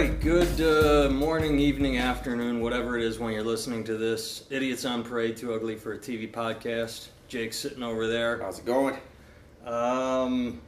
right, good uh, morning, evening, afternoon, whatever it is when you're listening to this. Idiots on Parade, Too Ugly for a TV podcast. Jake's sitting over there. How's it going? Um,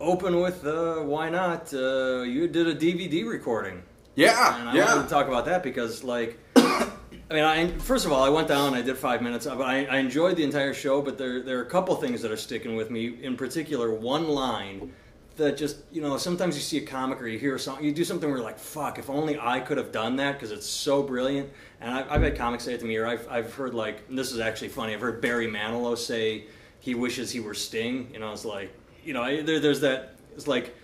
open with uh, why not? Uh, you did a DVD recording. Yeah, And I yeah. wanted to talk about that because, like, I mean, I, first of all, I went down, I did five minutes, I, I enjoyed the entire show, but there, there are a couple things that are sticking with me. In particular, one line that just, you know, sometimes you see a comic or you hear something, you do something where you're like, fuck, if only I could have done that because it's so brilliant. And I, I've had comics say it to me, or I've, I've heard, like, and this is actually funny, I've heard Barry Manilow say he wishes he were Sting. You know, it's like, you know, I, there, there's that, it's like,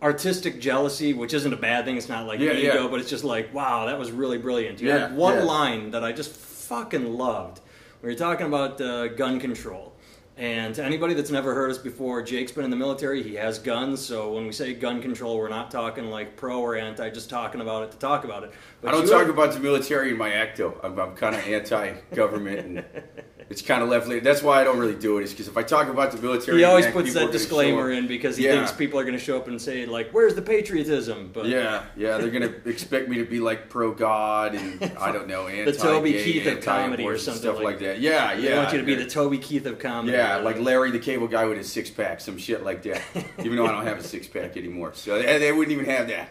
artistic jealousy, which isn't a bad thing. It's not like Yeah, ego, yeah. but it's just like, wow, that was really brilliant. You Yeah, had one line that I just fucking loved. We were talking about uh, gun control. And to anybody that's never heard us before, Jake's been in the military. He has guns. So when we say gun control, we're not talking like pro or anti, just talking about it to talk about it. But I don't talk about the military in my act though. I'm, I'm kind of anti-government, and it's kind of left leaning. That's why I don't really do it. Is because if I talk about the military, He always puts that disclaimer in because he Yeah. thinks people are going to show up and say like, "Where's the patriotism?" But Yeah, yeah, they're gonna expect me to be like pro God and I don't know anti the Toby Keith of comedy or something stuff like like that. Yeah, yeah. they want you to be the Toby Keith of comedy. yeah, like Larry the Cable Guy with his six pack, some shit like that. even though I don't have a six pack anymore, so they, they wouldn't even have that.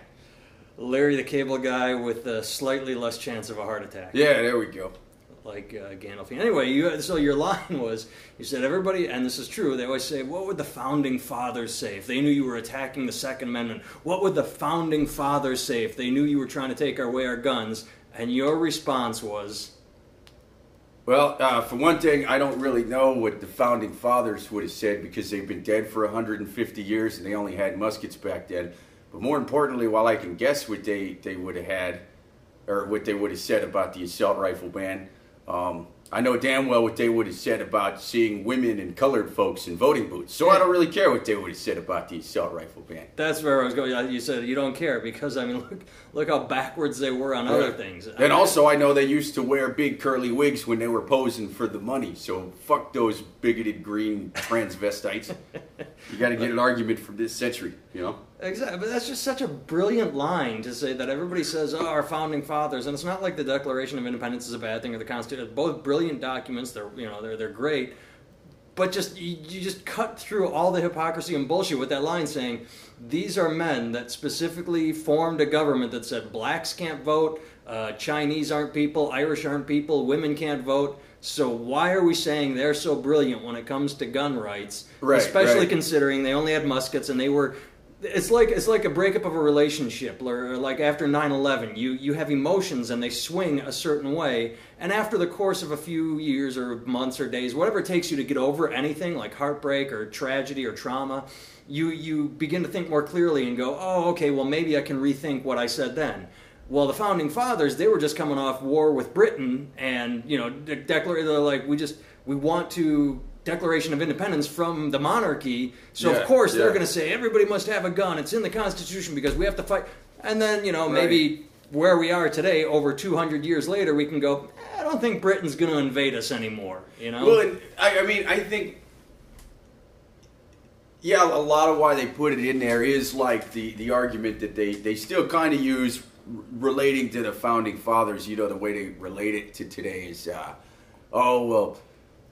Larry the Cable Guy with a slightly less chance of a heart attack. Yeah, there we go. Like uh, Gandolfini. Anyway, you, so your line was you said everybody, and this is true. They always say, "What would the founding fathers say if they knew you were attacking the Second Amendment? What would the founding fathers say if they knew you were trying to take away our guns?" And your response was, Well, uh, for one thing, I don't really know what the founding fathers would have said because they've been dead for 150 years and they only had muskets back then. But more importantly, while I can guess what they, they would have had or what they would have said about the assault rifle ban, um, I know damn well what they would have said about seeing women and colored folks in voting booths. So I don't really care what they would have said about the assault rifle ban. "That's where I was going." You said you don't care because I mean, look, look how backwards they were on other things. And also, I know they used to wear big curly wigs when they were posing for the money. So fuck those bigoted green transvestites. you got to get an argument from this century, you know? Exactly, but that's just such a brilliant line to say that everybody says, "Oh, our founding fathers," and it's not like the Declaration of Independence is a bad thing or the Constitution. Both brilliant documents. They're you know they're they're great, but just you, you just cut through all the hypocrisy and bullshit with that line saying, "These are men that specifically formed a government that said blacks can't vote, uh, Chinese aren't people, Irish aren't people, women can't vote." So why are we saying they're so brilliant when it comes to gun rights? Right, Especially right. considering they only had muskets and they were it's like it's like a breakup of a relationship or like after 9-11 you you have emotions and they swing a certain way and after the course of a few years or months or days whatever it takes you to get over anything like heartbreak or tragedy or trauma you you begin to think more clearly and go oh okay well maybe i can rethink what i said then. Well the founding fathers they were just coming off war with britain and you know de- declare they're like we just we want to declaration of independence from the monarchy so Yeah, of course they're going to say everybody must have a gun. It's in the Constitution because we have to fight. And then you know Right. maybe where we are today, over 200 years later, we can go. "Eh, I don't think Britain's going to invade us anymore. You know. Well, I, I mean, I think, yeah, a lot of why they put it in there is like the, the argument that they, they still kind of use relating to the founding fathers. You know, the way they relate it to today is, uh, oh well,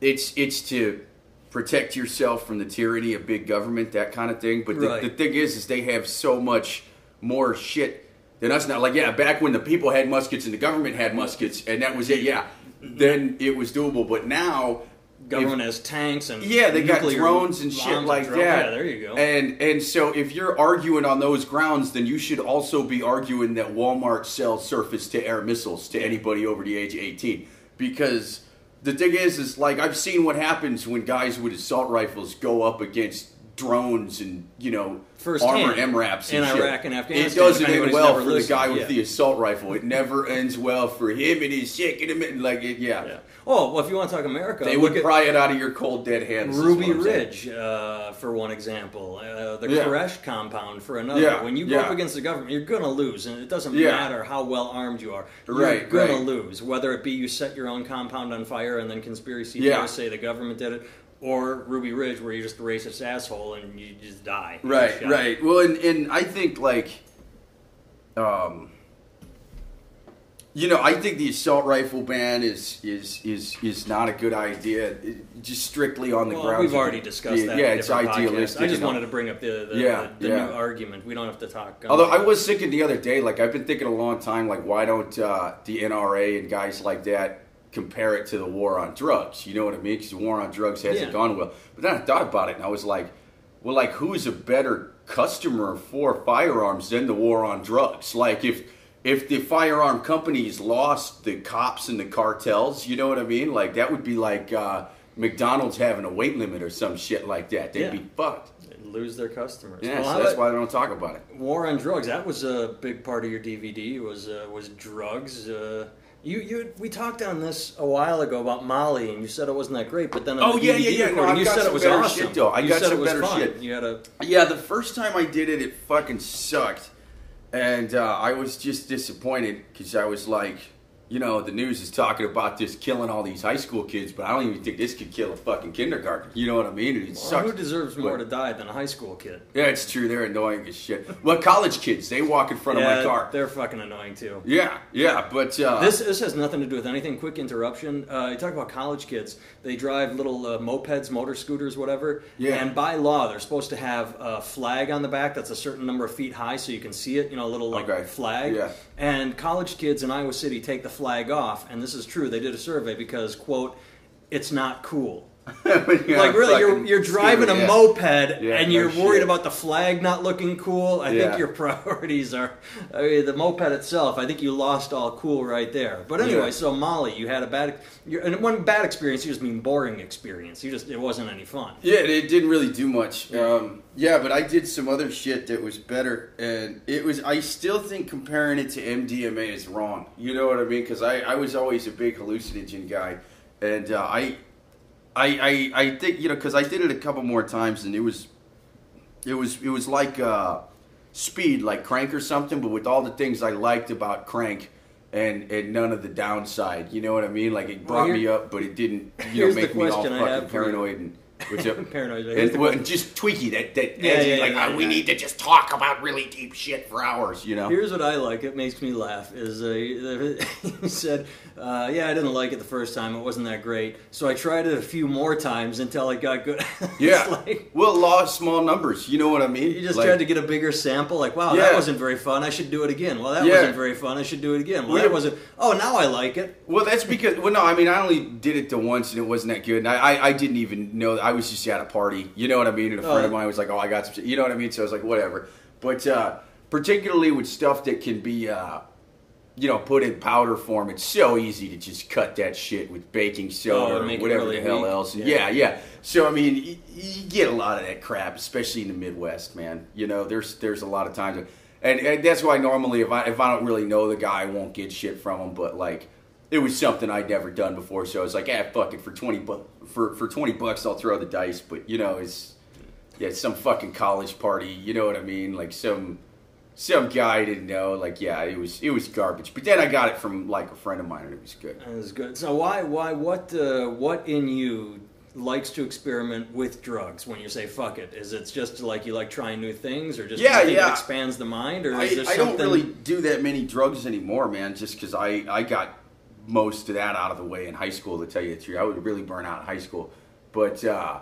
it's it's to protect yourself from the tyranny of big government, that kind of thing. But the, Right. the thing is, is they have so much more shit than us now. Like, yeah, back when the people had muskets and the government had muskets, and that was it. Yeah, mm-hmm. then it was doable. But now, Government if- has tanks and yeah, they got drones and shit like drones. that. Yeah, there you go. And and so if you're arguing on those grounds, then you should also be arguing that Walmart sells surface to air missiles to anybody over the age of 18. Because the thing is, is like I've seen what happens when guys with assault rifles go up against drones and you know Firsthand. armor MRAPs In and shit. Iraq and It doesn't end well for the guy with yeah. the assault rifle. It never ends well for him and his shaking him and like it. Yeah, yeah. Oh well, if you want to talk America, they would pry it out of your cold dead hands. Ruby what I'm saying. Ridge, uh, for one example, uh, the Yeah. Koresh compound for another. Yeah, When you go up against the government, you're going to lose, and it doesn't Yeah. matter how well armed you are. You're Right, going to right. lose, whether it be you set your own compound on fire and then conspiracy Yeah. theorists say the government did it, or Ruby Ridge, where you're just a racist asshole and you just die. Right, right. Well, and, and I think like um, you know, I think the assault rifle ban is is is is not a good idea. It- just strictly on the Well, grounds. we've already discussed yeah, that. Yeah, it's different podcasts. idealistic. I just wanted to bring up the the, Yeah, the, the yeah. new argument. We don't have to talk. um, Although I was thinking the other day, like I've been thinking a long time, like why don't uh, the NRA and guys like that compare it to the war on drugs? You know what I mean? Because the war on drugs hasn't Yeah. gone well. But then I thought about it, and I was like, well, like who's a better customer for firearms than the war on drugs? Like if if the firearm companies lost the cops and the cartels, you know what I mean? Like that would be like uh, McDonald's having a weight limit or some shit like that. They'd Yeah. be fucked. lose their customers. Yeah, Well, so that's why they don't talk about it. War on drugs. That was a big part of your DVD. Was uh, was drugs. Uh, you you we talked on this a while ago about Molly, and you said it wasn't that great. But then Oh, the yeah, DVD yeah, yeah. No, recording, you said it was awesome. shit, though. I you got said some it was better fun. shit. You had a Yeah, the first time I did it, it fucking sucked, and uh, I was just disappointed because I was like, you know, the news is talking about this killing all these high school kids, but I don't even think this could kill a fucking kindergarten. You know what I mean? It well, sucks. who deserves more But- to die than a high school kid? Yeah, it's true. They're annoying as shit. Well, college kids, they walk in front yeah, of my car. they're fucking annoying too. Yeah, yeah, but uh, This this has nothing to do with anything. Quick interruption. Uh, you talk about college kids. They drive little uh, mopeds, motor scooters, whatever. Yeah. And by law, they're supposed to have a flag on the back that's a certain number of feet high, so you can see it. You know, a little like Okay. flag. Yeah. And college kids in Iowa City take the flag off, and this is true. They did a survey because quote, it's not cool. Like really, you're you're driving scooter, a yeah. moped Yeah, and you're worried shit. about the flag not looking cool. I Yeah. think your priorities are I mean, the moped itself. I think you lost all cool right there. But anyway, so Molly, you had a bad you're, and one bad experience. You just mean boring experience. You just it wasn't any fun. Yeah, it didn't really do much. Um, yeah, but I did some other shit that was better, and it was. I still think comparing it to MDMA is wrong. You know what I mean? Because I, I was always a big hallucinogen guy, and uh, I, I, I, I think you know because I did it a couple more times, and it was, it was, it was like uh, speed, like crank or something, but with all the things I liked about crank. And, and none of the downside, you know what I mean? Like it Well, brought here- me up, but it didn't, you know, make me all fucking have for you. paranoid and what's up? Paranoid. And, well, question. just tweaky that that Yeah, edgy, yeah, like yeah, "Oh, we need to just talk about really deep shit for hours, you know. Here's what I like. It makes me laugh. Is uh, he said, uh, "Yeah, I didn't like it the first time. It wasn't that great. So I tried it a few more times until it got good." Yeah, like- well, law of small numbers. You know what I mean? You just Like, tried to get a bigger sample. Like, wow, that wasn't very fun. I should do it again. Well, that wasn't very fun. I should do it again. Well, Well, that wasn't. Oh, now I like it. Well, that's because well, no, I mean, I only did it the once, and it wasn't that good. And I, I, I didn't even know. I was just at a party. You know what I mean? And a friend Oh. of mine was like, "Oh, I got some." Shit. You know what I mean? So I was like, "Whatever." But uh, particularly with stuff that can be. Uh, you know, put in powder form. It's so easy to just cut that shit with baking Oh, soda and or whatever really the hell weak. else. Yeah. Yeah. yeah, So I mean, you, you get a lot of that crap, especially in the Midwest, man. You know, there's there's a lot of times, and, and that's why normally if I if I don't really know the guy, I won't get shit from him. But like, it was something I'd never done before, so I was like, ah, fuck it for twenty bu- for for twenty bucks, I'll throw the dice. But you know, it's yeah, some fucking college party. You know what I mean? Like some some guy I didn't know. Like yeah, it was it was garbage. But then I got it from like a friend of mine, and it was good. It was good. So why, why, what, uh, what in you likes to experiment with drugs? When you say "fuck it? Is it just like you like trying new things, or just Yeah, yeah. expands the mind, or I, is there I something? don't really do that many drugs anymore, man. Just because I I got most of that out of the way in high school. To tell you the truth, I would really burn out in high school, but. uh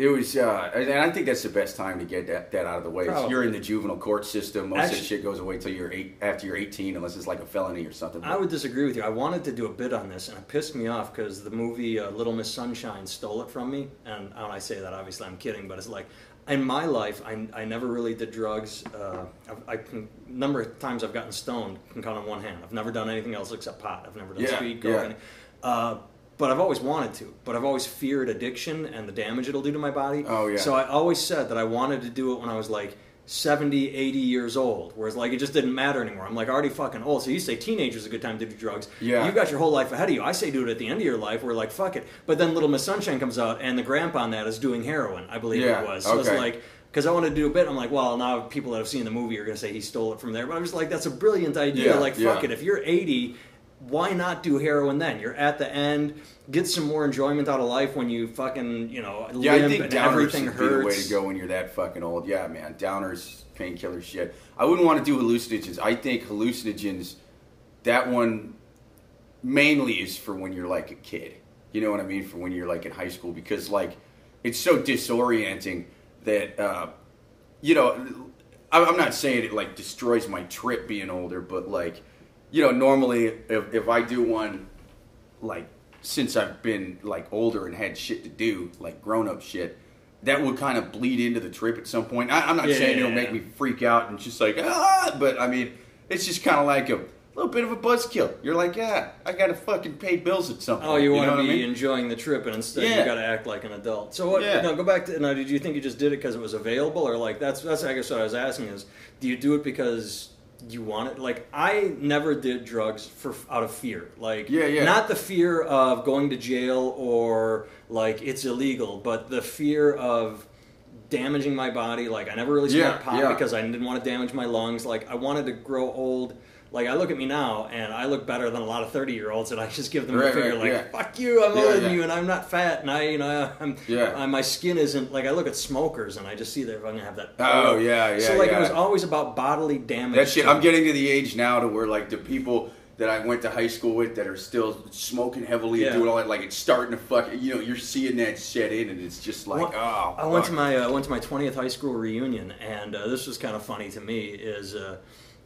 it was, uh, and I think that's the best time to get that, that out of the way. You're in the juvenile court system. Most of that shit goes away till you're eight, after you're 18, unless it's like a felony or something. I would disagree with you. I wanted to do a bit on this, and it pissed me off because the movie uh, Little Miss Sunshine stole it from me. And when I say that, obviously, I'm kidding, but it's like in my life, I, I never really did drugs. Uh, I, I can, number of times I've gotten stoned can count on one hand. I've never done anything else except pot. I've never done Yeah, speed, yeah. any- Uh, but I've always wanted to. But I've always feared addiction and the damage it'll do to my body. Oh, yeah. So I always said that I wanted to do it when I was like 70, 80 years old. Whereas like it just didn't matter anymore. I'm like already fucking old. So you say teenager's a good time to do drugs. Yeah. You've got your whole life ahead of you. I say do it at the end of your life. We're like fuck it. But then Little Miss Sunshine comes out and the grandpa on that is doing heroin. I believe Yeah, it was. So it's like. Because I wanted to do a bit, I'm like, well, now people that have seen the movie are going to say he stole it from there. But I was like, that's a brilliant idea. Yeah, like, fuck yeah. it. If you're 80 why not do heroin then? You're at the end. Get some more enjoyment out of life when you fucking you know Yeah, I think and downers everything would be the way to go when you're that fucking old. Yeah, man, downers, painkiller shit. I wouldn't want to do hallucinogens. I think hallucinogens, that one mainly is for when you're like a kid. You know what I mean? For when you're like in high school, because like it's so disorienting that uh, you know. I'm not saying it like destroys my trip being older, but like you know, normally if, if I do one like since I've been like older and had shit to do, like grown up shit, that would kind of bleed into the trip at some point. I, I'm not Yeah, saying yeah, it'll make me freak out and just like ah, but I mean, it's just kind of like a little bit of a buzzkill. You're like, yeah, I got to fucking pay bills at some point. Oh, you want to be I mean? enjoying the trip, and instead Yeah. you got to act like an adult. So what? Yeah. No, go back to now. Did you think you just did it because it was available, or like that's that's I guess what I was asking is, do you do it because you want it? Like I never did drugs for out of fear. Like Yeah, yeah. not the fear of going to jail or like it's illegal, but the fear of damaging my body. Like I never really Yeah, smoked pot yeah. because I didn't want to damage my lungs. Like I wanted to grow old. Like I look at me now, and I look better than a lot of thirty-year-olds, and I just give them Right, the figure right, like, yeah. "Fuck you, I'm Yeah, older than yeah. you, and I'm not fat, and I, you know, I'm, Yeah. uh, my skin isn't like I look at smokers, and I just see that if I'm gonna have that. Oh, yeah, yeah. So like it was always about bodily damage. That shit. I'm getting to the age now to where like the people that I went to high school with that are still smoking heavily and doing all that, like it's starting to fuck. You know, you're seeing that set in, and it's just like, Well, oh. I went to my uh, went to my twentieth high school reunion, and uh, this was kind of funny to me. Is uh,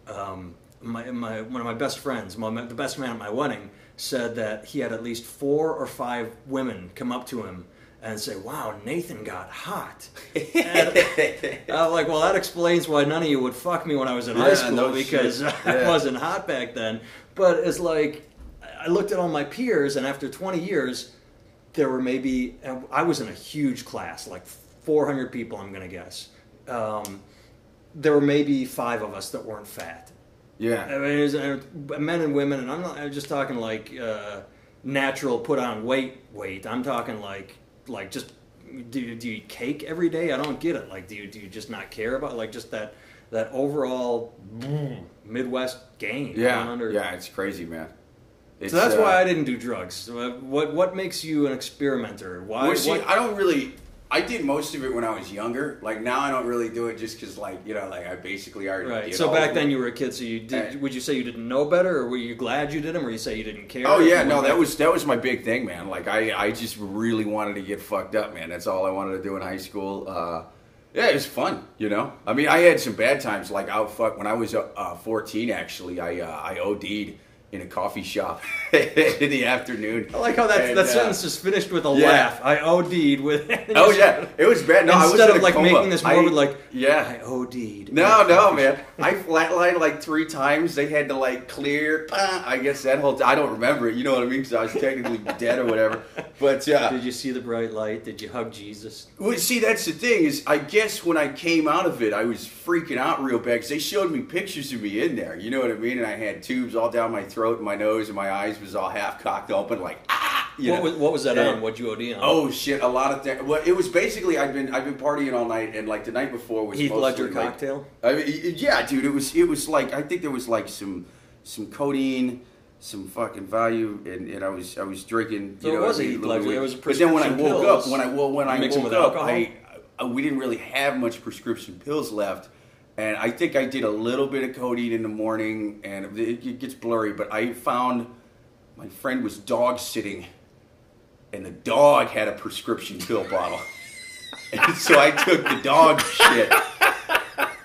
um, my, my one of my best friends, my, the best man at my wedding, said that he had at least four or five women come up to him and say, "Wow, Nathan got hot." I'm like, "Well, that explains why none of you would fuck me when I was in high school no because. I Yeah. wasn't hot back then." But it's like I looked at all my peers, and after 20 years, there were maybe I was in a huge class, like 400 people, I'm gonna guess. Um, there were maybe five of us that weren't fat. I yeah, mean, it was, uh, men and women, and I'm not I'm just talking like uh, natural put on weight. Weight. I'm talking like like just do you, do you eat cake every day? I don't get it. Like do you do you just not care about like just that that overall Midwest gain? Yeah, under- yeah. It's crazy, man. It's, So that's uh, why I didn't do drugs. What what makes you an experimenter? Why? Well, see, what- I don't really. I did most of it when I was younger. Like now, I don't really do it just because, like you know, like I basically already right. So back then you were a kid. So you did. Uh, would you say you didn't know better, or were you glad you did them, or you say you didn't care? Oh yeah, no, that back- was that was my big thing, man. Like I, I just really wanted to get fucked up, man. That's all I wanted to do in high school. Uh, yeah, it was fun, you know. I mean, I had some bad times, like out fuck when I was uh, uh, 14. Actually, I uh, I OD'd in a coffee shop in the afternoon. I like how that And, that uh, sentence is finished with a yeah. laugh. I OD'd with. Oh yeah, it was bad. No, I was Instead of like coma. making this I- morbid, like yeah. I OD'd. No, no, man. I flatlined like three times. They had to like clear. ah, I guess that whole. I don't remember it. You know what I mean? Because I was technically dead or whatever. But uh, Did you see the bright light? Did you hug Jesus? well, see, that's the thing is, I guess when I came out of it, I was freaking out real bad because they showed me pictures of me in there. You know what I mean? And I had tubes all down my throat, and my nose, and my eyes was all half cocked open, like ah. You What know? was, what was that on? What'd you OD on? Oh shit! A lot of things. Well, it was basically I've been I've been partying all night, and like the night before was Heath Ledger like, cocktail. I mean, yeah, dude. It was it was like I think there was like some some codeine, some fucking Valium, and, and I was I was drinking. So you it was a a Heath little It was a But then when I woke pills. up, when I well when I woke up. I, I we didn't really have much prescription pills left. And I think I did a little bit of codeine in the morning, and it, it gets blurry. But I found my friend was dog sitting, and the dog had a prescription pill bottle. And so I took the dog shit.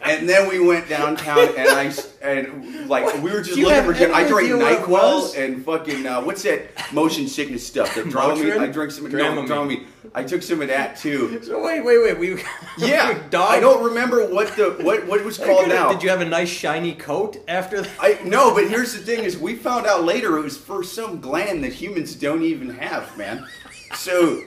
And then we went downtown, and I and like we were just you looking for. I drank what Nyquil and fucking uh, what's that motion sickness stuff that Dramamine. Motrin? I drank some. No, Dramamine. I took some of that too. So wait, wait, wait. We Yeah, dog. I don't remember what the what what it was called now. Did you have a nice shiny coat after that? I no, but here's the thing: is we found out later it was for some gland that humans don't even have, man. So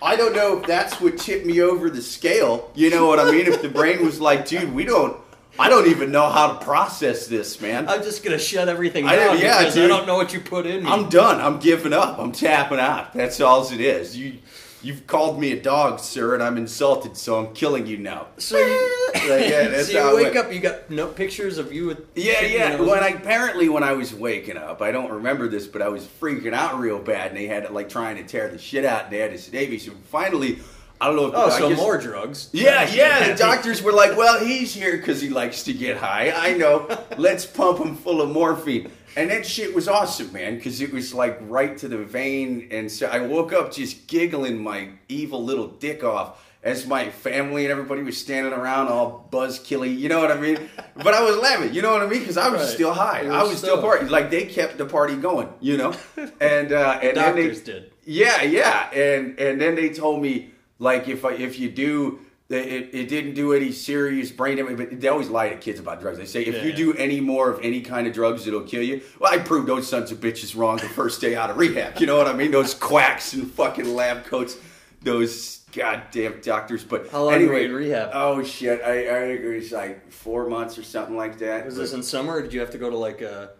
I don't know if that's what tipped me over the scale. You know what I mean? If the brain was like, dude, we don't I don't even know how to process this, man. I'm just gonna shut everything I down yeah, because I don't know what you put in me. I'm done. I'm giving up. I'm tapping out. That's all it is. You, you've called me a dog, sir, and I'm insulted, so I'm killing you now. so you, Like, yeah, that's so you wake up, you got no pictures of you with Yeah, yeah. When I apparently when I was waking up, I don't remember this, but I was freaking out real bad, and they had like trying to tear the shit out, and they had to sedate me. So finally, I don't know if oh, so more drugs? Yeah, yeah. The doctors were like, "Well, he's here because he likes to get high. I know. Let's pump him full of morphine." And that shit was awesome, man, because it was like right to the vein. And so I woke up just giggling my evil little dick off as my family and everybody was standing around all buzz killy. You know what I mean? But I was laughing. You know what I mean? Because I was Right. still high. I was still still- partying. Like they kept the party going. You know? And uh, and then they, did. yeah, yeah, and and then they told me like if I, if you do, it, it didn't do any serious brain damage. But they always lie to kids about drugs. They say if you Yeah. do any more of any kind of drugs, it'll kill you. Well, I proved those sons of bitches wrong the first day out of rehab. You know what I mean? Those quacks and fucking lab coats, those goddamn doctors. But How long anyway, were you in rehab? Oh shit, I, I think it was like four months or something like that. Was this in summer, or did you have to go to like a?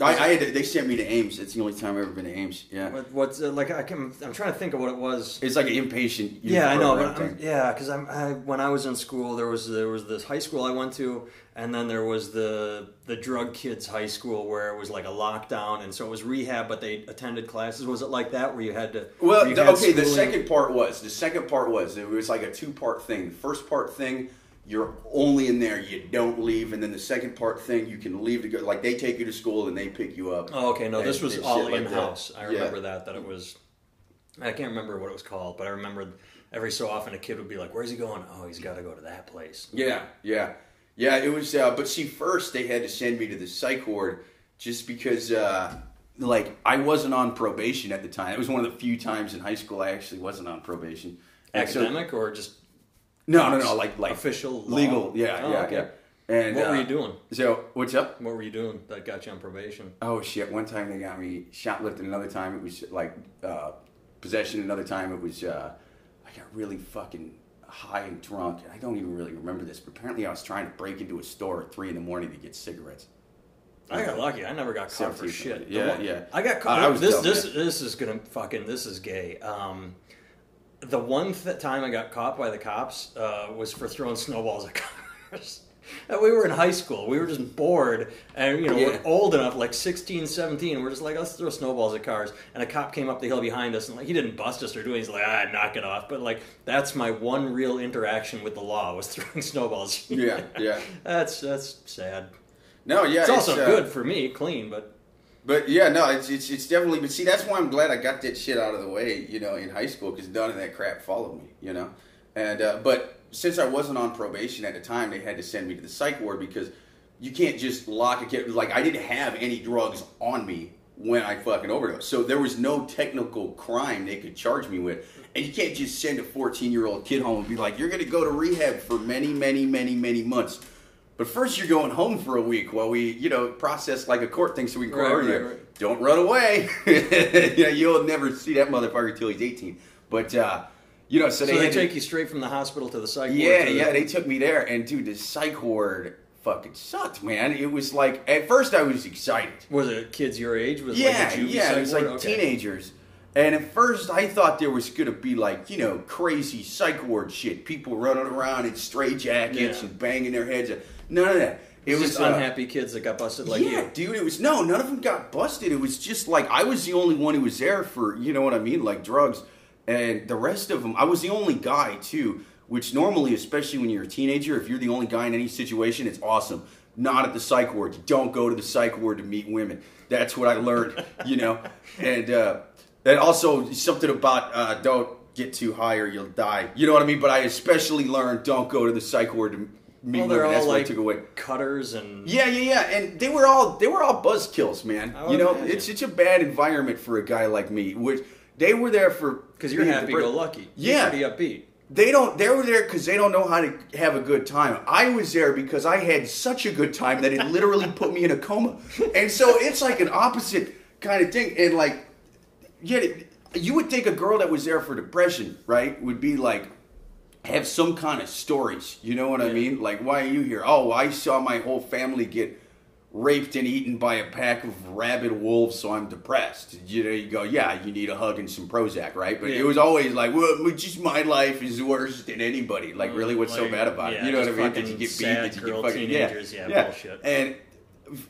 I, I they sent me to Ames. It's the only time I've ever been to Ames. Yeah, What, what's uh, like? I can. I'm trying to think of what it was. it's like an inpatient. Yeah, I know. But I'm, yeah, because I'm I, when I was in school, there was there was this high school I went to, and then there was the the drug kids high school where it was like a lockdown, and so it was rehab, but they attended classes. Was it like that where you had to? Well, the- had okay. The second part was the second part was it was like a two part thing. The first part thing, you're only in there, you don't leave, and then the second part thing, you can leave to go. Like they take you to school and they pick you up. Oh, okay. No, this was all in house. that. I Yeah. remember that. That it was. I can't remember what it was called, but I remember every so often a kid would be like, "Where's he going? Oh, he's got to go to that place." Yeah, yeah, yeah. It was, uh, but see, first they had to send me to the psych ward just because, uh, like, I wasn't on probation at the time. It was one of the few times in high school I actually wasn't on probation. And so- Academic or just no, no, no. Like, like official law? legal. Yeah, Oh, yeah, okay. yeah. And What were uh, you doing? So what's up? What were you doing that got you on probation? Oh shit! One time they got me shoplifting. Another time it was like uh, possession. Another time it was uh, I got really fucking high and drunk. And I don't even really remember this, but apparently I was trying to break into a store at three in the morning to get cigarettes. I got lucky. I never got caught for shit. Yeah, one- yeah. I got caught. I was this dumb, this man. this is gonna fucking this is gay. Um, the one th- time I got caught by the cops uh, was for throwing snowballs at cars. And we were in high school. We were just bored, and you know Yeah. we're old enough, like 16, 17. We're just like, let's throw snowballs at cars. And a cop came up the hill behind us, and like he didn't bust us or do anything. He's like, ah, knock it off. But like that's my one real interaction with the law was throwing snowballs. Yeah, yeah. that's that's sad. No, yeah. It's also uh, good for me, clean, but But yeah, no, it's, it's it's definitely. But see, that's why I'm glad I got that shit out of the way, you know, in high school because none of that crap followed me, you know. And uh, but since I wasn't on probation at the time, they had to send me to the psych ward because you can't just lock a kid. Like I didn't have any drugs on me when I fucking overdosed, so there was no technical crime they could charge me with. And you can't just send a 14 year old kid home and be like, "You're to go to rehab for many, many, many, many months." But first, you're going home for a week while we, you know, process like a court thing so we can Right, court you. right, right. Don't run away. you know, you'll never see that motherfucker until he's 18. But, uh, you know, so, so they, they had to- take you straight from the hospital to the psych ward. yeah, yeah, they took me there, and dude, the psych ward fucking sucked, man. It was like at first I was excited. Was it kids your age? Was Yeah, like yeah, it was ward? like Okay. teenagers. And at first I thought there was gonna be like you know crazy psych ward shit, people running around in stray jackets Yeah. and banging their heads. None of that. It It was was just uh, unhappy kids that got busted like yeah, you. dude. It was no, none of them got busted. It was just like I was the only one who was there for you know what I mean, like drugs, and the rest of them. I was the only guy too, which normally, especially when you're a teenager, if you're the only guy in any situation, it's awesome. Not at the psych ward. You don't go to the psych ward to meet women. That's what I learned, you know. And uh, and also something about uh, don't get too high or you'll die. You know what I mean? But I especially learned don't go to the psych ward to meet Well, they're. That's all what I like took away. cutters and Yeah, yeah, yeah, and they were all they were all buzzkills, man. I would You know, imagine. it's it's a bad environment for a guy like me. Which they were there for because you're happy depressed. go lucky. Yeah. you're pretty upbeat. They don't. They were there because they don't know how to have a good time. I was there because I had such a good time that it literally put me in a coma. And so it's like an opposite kind of thing. And like, yeah, you would think a girl that was there for depression, right, would be like have some kind of stories. You know what I mean? Like, why are you here? Oh, I saw my whole family get raped and eaten by a pack of rabid wolves, so I'm depressed. You know, you go, yeah, you need a hug and some Prozac, right? But Yeah. it was always like, well, just my life is worse than anybody. Like, mm, really, what's so bad about it? You know what I mean? Did you get beat? Did you get fucking teenagers, yeah, bullshit. And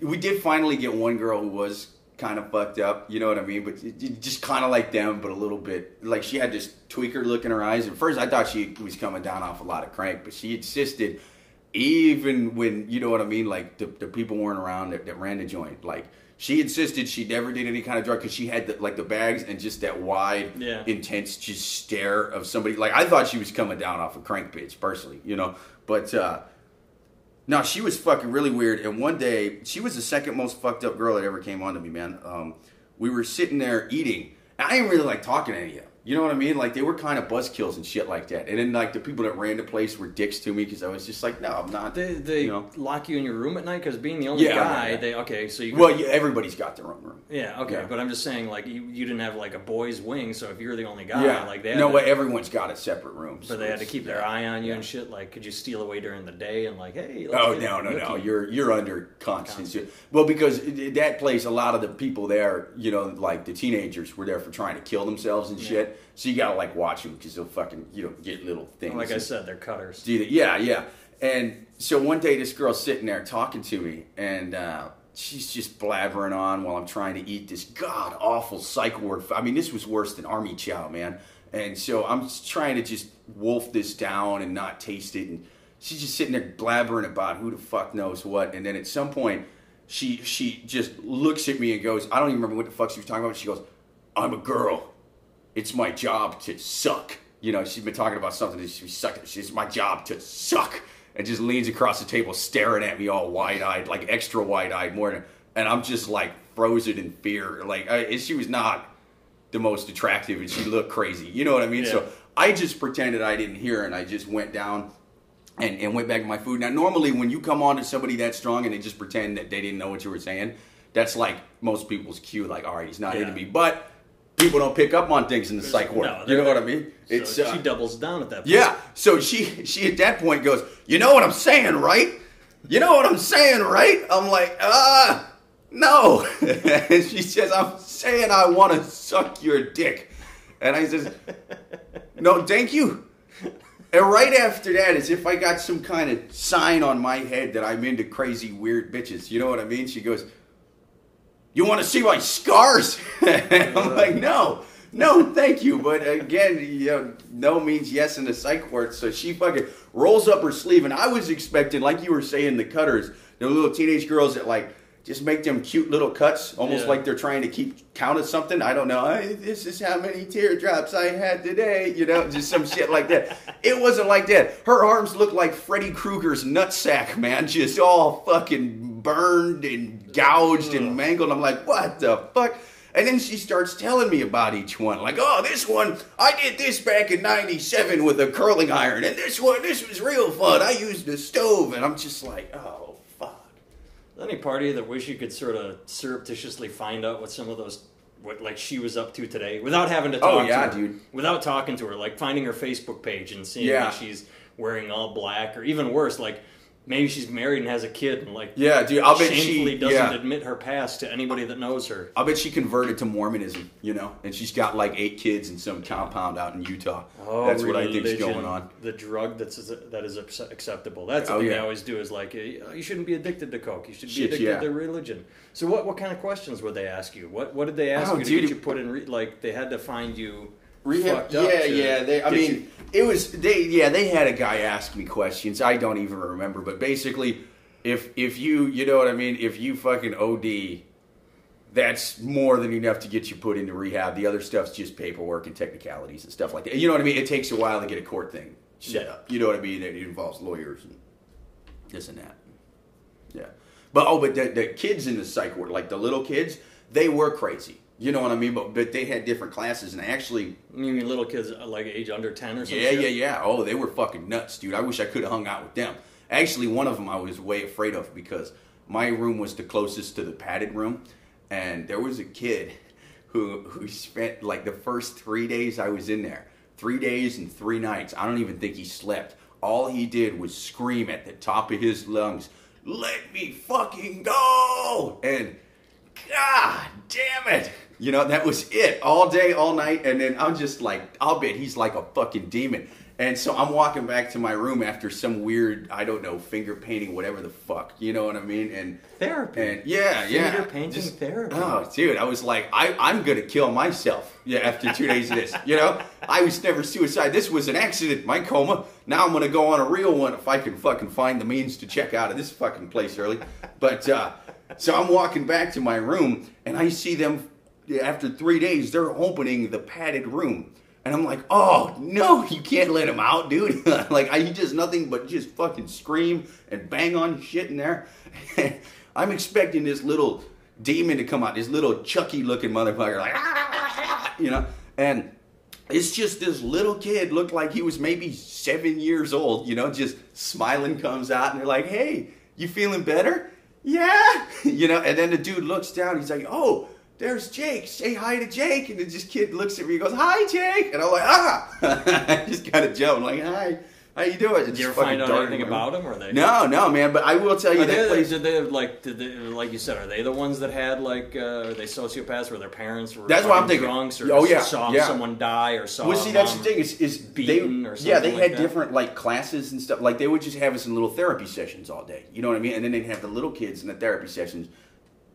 we did finally get one girl who was kind of fucked up. You know what I mean? But it- it just kind of like them, but a little bit like she had this tweaker look in her eyes. At first, I thought she was coming down off a lot of crank, but she insisted, even when you know what I mean, like the, the people weren't around that, that ran the joint, like. She insisted she never did any kind of drug because she had the, like the bags and just that wide, Yeah. intense, just stare of somebody. Like I thought she was coming down off a crank bitch, personally, you know. But uh, no, she was fucking really weird. And one day, she was the second most fucked up girl that ever came on to me, man. Um, we were sitting there eating. I didn't really like talking to any of them. You know what I mean? Like they were kind of buzzkills and shit like that. And then like the people that ran the place were dicks to me because I was just like, no, I'm not. They, they you know. lock you in your room at night because being the only Yeah, guy, yeah. they okay. So you Well, yeah, everybody's got their own room. yeah okay, Yeah. but I'm just saying like you, you didn't have like a boys wing, so if you're the only guy, yeah, like they no, to, but everyone's got a separate room. but so they had to keep their eye on you and shit. Like, could you steal away during the day and like, hey? Oh no no no! You're you're under constant. su- Well, because that place, a lot of the people there, you know, like the teenagers, were there for trying to kill themselves and shit. So you gotta like watch them because they'll fucking you know get little things. Like I said, they're cutters. do that. Yeah yeah. And so one day, this girl's sitting there talking to me, and uh, she's just blabbering on while I'm trying to eat this god awful psych ward. I mean, this was worse than army chow, man. And so I'm just trying to just wolf this down and not taste it. And she's just sitting there blabbering about who the fuck knows what. And then at some point, she she just looks at me and goes, I don't even remember what the fuck she was talking about. She goes, I'm a girl. It's my job to suck. You know, she's been talking about something that she sucked. She's my job to suck. And just leans across the table, staring at me all wide eyed, like extra wide eyed, more than. And I'm just like frozen in fear. Like I, she was not the most attractive, and she looked crazy. You know what I mean? So I just pretended I didn't hear, and I just went down and, and went back to my food. Now, normally when you come on to somebody that strong and they just pretend that they didn't know what you were saying, that's like most people's cue. Like, all right, he's not Yeah. into me, but people don't pick up on things in the psych ward. No, you know what I mean? So It's uh, she doubles down at that. point. yeah. So she she at that point goes, you know what I'm saying, right? You know what I'm saying, right? I'm like, ah, no. and she says, I'm saying I want to suck your dick, and I says, no, thank you. And right after that, as if I got some kind of sign on my head that I'm into crazy, weird bitches. You know what I mean? She goes, You want to see my scars? I'm uh. like, No, no, thank you. But again, you know, no means yes in the psych ward. So she fucking rolls up her sleeve. And I was expecting, like you were saying, the cutters, the little teenage girls that like, just make them cute little cuts, almost Yeah. like they're trying to keep count of something. I don't know. "Hey, This is how many teardrops I had today. You know, just some shit like that. It wasn't like that. Her arms looked like Freddy Krueger's nutsack, man. Just all fucking burned and gouged and mangled. I'm like, what the fuck? And then she starts telling me about each one. Like, oh, this one, I did this back in 97 with a curling iron. And this one, this was real fun. I used a stove. And I'm just like, oh, fuck. Any party that wish you could sort of surreptitiously find out what some of those, what like she was up to today, without having to oh, talk Oh, yeah, to her, dude. without talking to her, like finding her Facebook page and seeing Yeah. that she's wearing all black, or even worse, like maybe she's married and has a kid, and like Yeah, dude, I'll bet she doesn't yeah. admit her past to anybody that knows her. i'll bet she converted to Mormonism, you know, and she's got like eight kids in some compound out in Utah. Oh, that's what I think's religion, going on. The drug that's that is acceptable. That's Oh, thing they always do is like uh, you shouldn't be addicted to coke. You should be Shit, addicted yeah. to religion. So what what kind of questions would they ask you? What what did they ask Oh, you to get you put in? Re- like they had to find you Rehab, yeah, yeah. They, I mean, you- it was they. Yeah, they had a guy ask me questions. I don't even remember, but basically, if if you, you know what I mean, if you fucking OD, that's more than enough to get you put into rehab. The other stuff's just paperwork and technicalities and stuff like that. You know what I mean? It takes a while to get a court thing set Yeah. up. You know what I mean? It involves lawyers and this and that. Yeah. But oh, but the, the kids in the psych ward, like the little kids, they were crazy. You know what I mean? But but they had different classes, and actually, You mean little kids uh, like age under ten or something? yeah, yeah, yeah. Oh, they were fucking nuts, dude. I wish I could have hung out with them. Actually, one of them I was way afraid of because my room was the closest to the padded room, and there was a kid who who spent like the first three days I was in there three days and three nights. I don't even think he slept. All he did was scream at the top of his lungs, "Let me fucking go!" And God damn it. You know, that was it all day, all night. And then I'm just like, I'll bet he's like a fucking demon. And so I'm walking back to my room after some weird, I don't know, finger painting, whatever the fuck. You know what I mean? And Therapy. and yeah, yeah. Finger painting therapy. Oh, dude, I was like, I, I'm gonna kill myself. Yeah, after two days of this. You know, I was never suicide. This was an accident. My coma. Now I'm gonna go on a real one if I can fucking find the means to check out of this fucking place early. But uh, so I'm walking back to my room and I see them after three days. They're opening the padded room. And I'm like, oh no, you can't let him out, dude. like I, he does nothing but just fucking scream and bang on shit in there. I'm expecting this little demon to come out, this little Chucky looking motherfucker, like, you know, and it's just this little kid looked like he was maybe seven years old, you know, just smiling comes out and they're like, hey, you feeling better? Yeah, you know, and then the dude looks down, he's like, oh, there's Jake. Say hi to Jake. And this kid looks at me and goes, hi, Jake. And I'm like, ah. I just kind of jump. I'm like, hi. How you doing? Did you ever find out anything about them? Or they? No, no, man. But I will tell you Are that they, place. did they like? Did they, like you said? Are they the ones that had like? Uh, are they sociopaths where their parents were? That's what I'm thinking. Drunks or Oh, yeah, saw yeah. someone die or saw. Well, see, that's the thing is, is they, beaten or yeah, they something had that. different like classes and stuff. Like they would just have us in little therapy sessions all day. You know what I mean? And then they'd have the little kids in the therapy sessions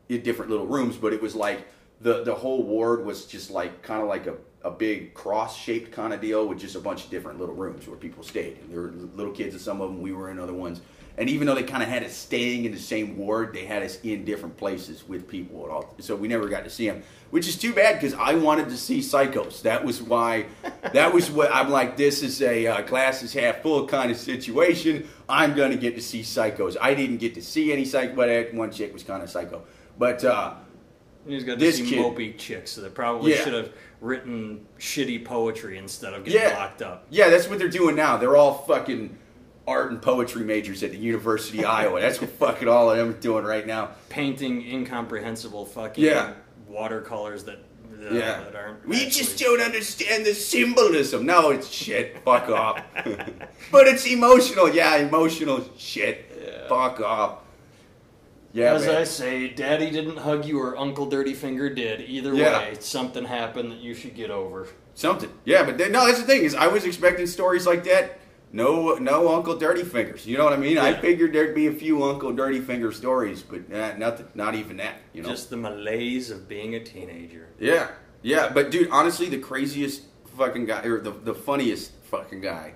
in different little rooms. But it was like the the whole ward was just like kind of like a, a big cross shaped kind of deal with just a bunch of different little rooms where people stayed. And there were little kids in some of them. We were in other ones. And even though they kind of had us staying in the same ward, they had us in different places with people at all. So we never got to see them, which is too bad because I wanted to see Psychos. That was why. That was what I'm like. This is a uh, glass is half full kind of situation. I'm gonna get to see Psychos. I didn't get to see any Psycho, but one chick was kind of psycho. But uh, just got This kid- mopey chicks. So they probably Yeah. should have written shitty poetry instead of getting yeah, locked up. yeah, that's what they're doing now. They're all fucking art and poetry majors at the University of Iowa. That's what fucking all of them are doing right now. Painting incomprehensible fucking Yeah. watercolors that uh, Yeah. that aren't. We actually- just don't understand the symbolism. No, it's shit. Fuck off. but it's emotional. Yeah, emotional shit. Yeah. Fuck off. Yeah, As man. I say, Daddy didn't hug you or Uncle Dirty Finger did. Either Yeah. way, something happened that you should get over. Something. Yeah, but then, no, that's the thing is I was expecting stories like that. No, no Uncle Dirty Fingers. You know what I mean? I figured there'd be a few Uncle Dirty Finger stories, but uh, nothing. Not even that. You know? Just the malaise of being a teenager. Yeah, yeah, but dude, honestly, the craziest fucking guy, or the, the funniest fucking guy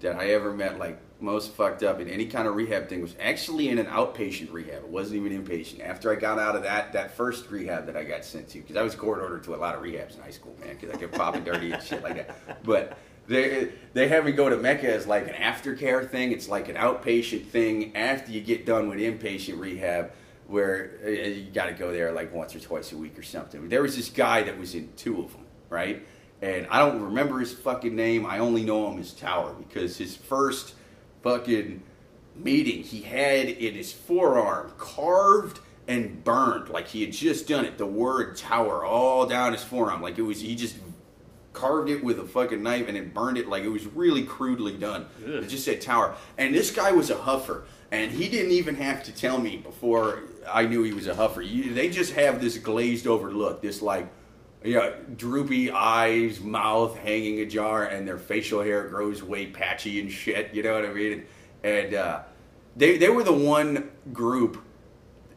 that I ever met, like most fucked up in any kind of rehab thing, was actually in an outpatient rehab. It wasn't even inpatient. After I got out of that that first rehab that I got sent to, because I was court ordered to a lot of rehabs in high school, man, because I kept popping dirty and shit like that. But they they have me go to Mecca as like an aftercare thing. It's like an outpatient thing after you get done with inpatient rehab where uh, you got to go there like once or twice a week or something. There was this guy that was in two of them, right? And I don't remember his fucking name. I only know him as Tower because his first fucking meeting, he had in his forearm carved and burned like he had just done it. The word Tower all down his forearm, like it was. He just carved it with a fucking knife and then burned it like it was really crudely done. Ugh. It just said Tower. And this guy was a huffer, and he didn't even have to tell me before I knew he was a huffer. You, they just have this glazed over look, this like, yeah, droopy eyes, mouth hanging ajar, and their facial hair grows way patchy and shit. You know what I mean? And uh, they they were the one group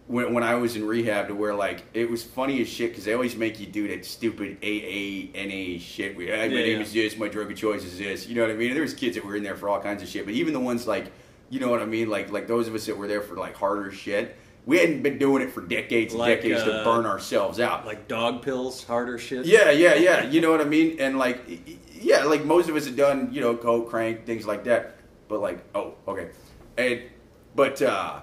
when, when I was in rehab to where like it was funny as shit because they always make you do that stupid AA NA shit. "Hi, my Yeah, name yeah. is this, my drug of choice is this. You know what I mean? There was kids that were in there for all kinds of shit, but even the ones like, you know what I mean? Like like those of us that were there for like harder shit. We hadn't been doing it for decades and Like, decades to uh, burn ourselves out. Like dog pills, harder shit. Yeah, yeah, yeah. You know what I mean? And like, yeah, like most of us have done, you know, coke, crank, things like that. But like, oh, okay. And but uh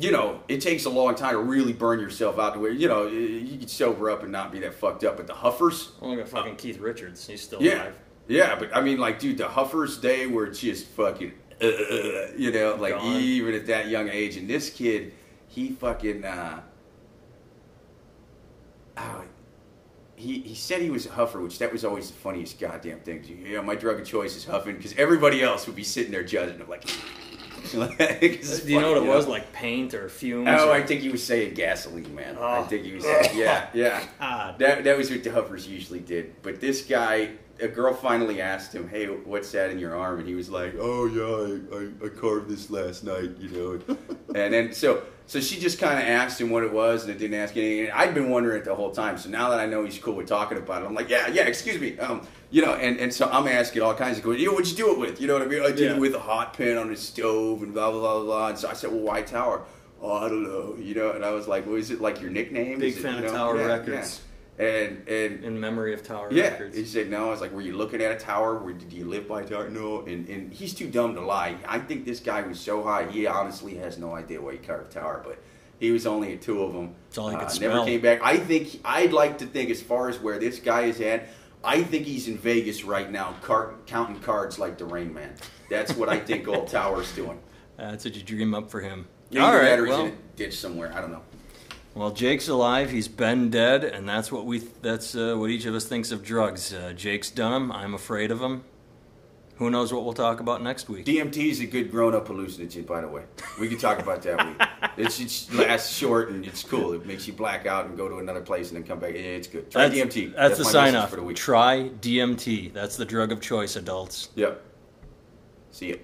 you know, it takes a long time to really burn yourself out to where you know you can sober up and not be that fucked up. But the huffers, Oh, look at fucking Keith Richards. He's still yeah, alive. yeah. But I mean, like, dude, the huffers they were just fucking, uh, you know, like Gone. even at that young age. And this kid, he fucking. uh oh, he, he said he was a huffer, which that was always the funniest goddamn thing. Yeah, my drug of choice is huffing because everybody else would be sitting there judging him like. Do you know what it was? Like paint or fumes? Oh, or... I think he was saying gasoline, man. I Oh. think he was saying, yeah, yeah. God. That that was what the huffers usually did. But this guy, a girl finally asked him, "Hey, what's that in your arm?" And he was like, "Oh yeah, I, I, I carved this last night, you know." and then so so she just kind of asked him what it was, and it didn't ask anything. And I'd been wondering it the whole time. So now that I know he's cool with talking about it, I'm like, yeah, yeah, excuse me, um, you know. And, and so I'm asking all kinds of questions. You know, what'd you do it with? You know what I mean? I did Yeah. it with a hot pan on the stove and blah blah blah blah. And so I said, well, why Tower? Oh, I don't know. You know. And I was like, well, is it like your nickname? Big Is fan you of know? Tower Yeah, Records. yeah. And and In memory of Tower yeah, Records. he said no. I was like, "Were you looking at a tower? Where did you live by a tower?" No, and and he's too dumb to lie. I think this guy was so high, he honestly has no idea why he carved tower. But he was only at two of them. That's all he could Uh, smell. Never came back. I think I'd like to think, as far as where this guy is at, I think he's in Vegas right now, car- counting cards like the Rain Man. That's what I think old Tower's doing. That's what you dream up for him. Yeah, All right. that or he's Well, in a ditch somewhere. I don't know. well, Jake's alive. He's been dead, and that's what we. That's uh, what each of us thinks of drugs. Uh, Jake's done them. I'm afraid of him. Who knows what we'll talk about next week? DMT is a good grown-up hallucinogen, by the way. We can talk about that week. It's, it's lasts short and it's cool. It makes you black out and go to another place and then come back. Yeah, It's good. Try that's, DMT. That's, the my sign off. for the week. Try DMT. That's the drug of choice, adults. Yep. See ya.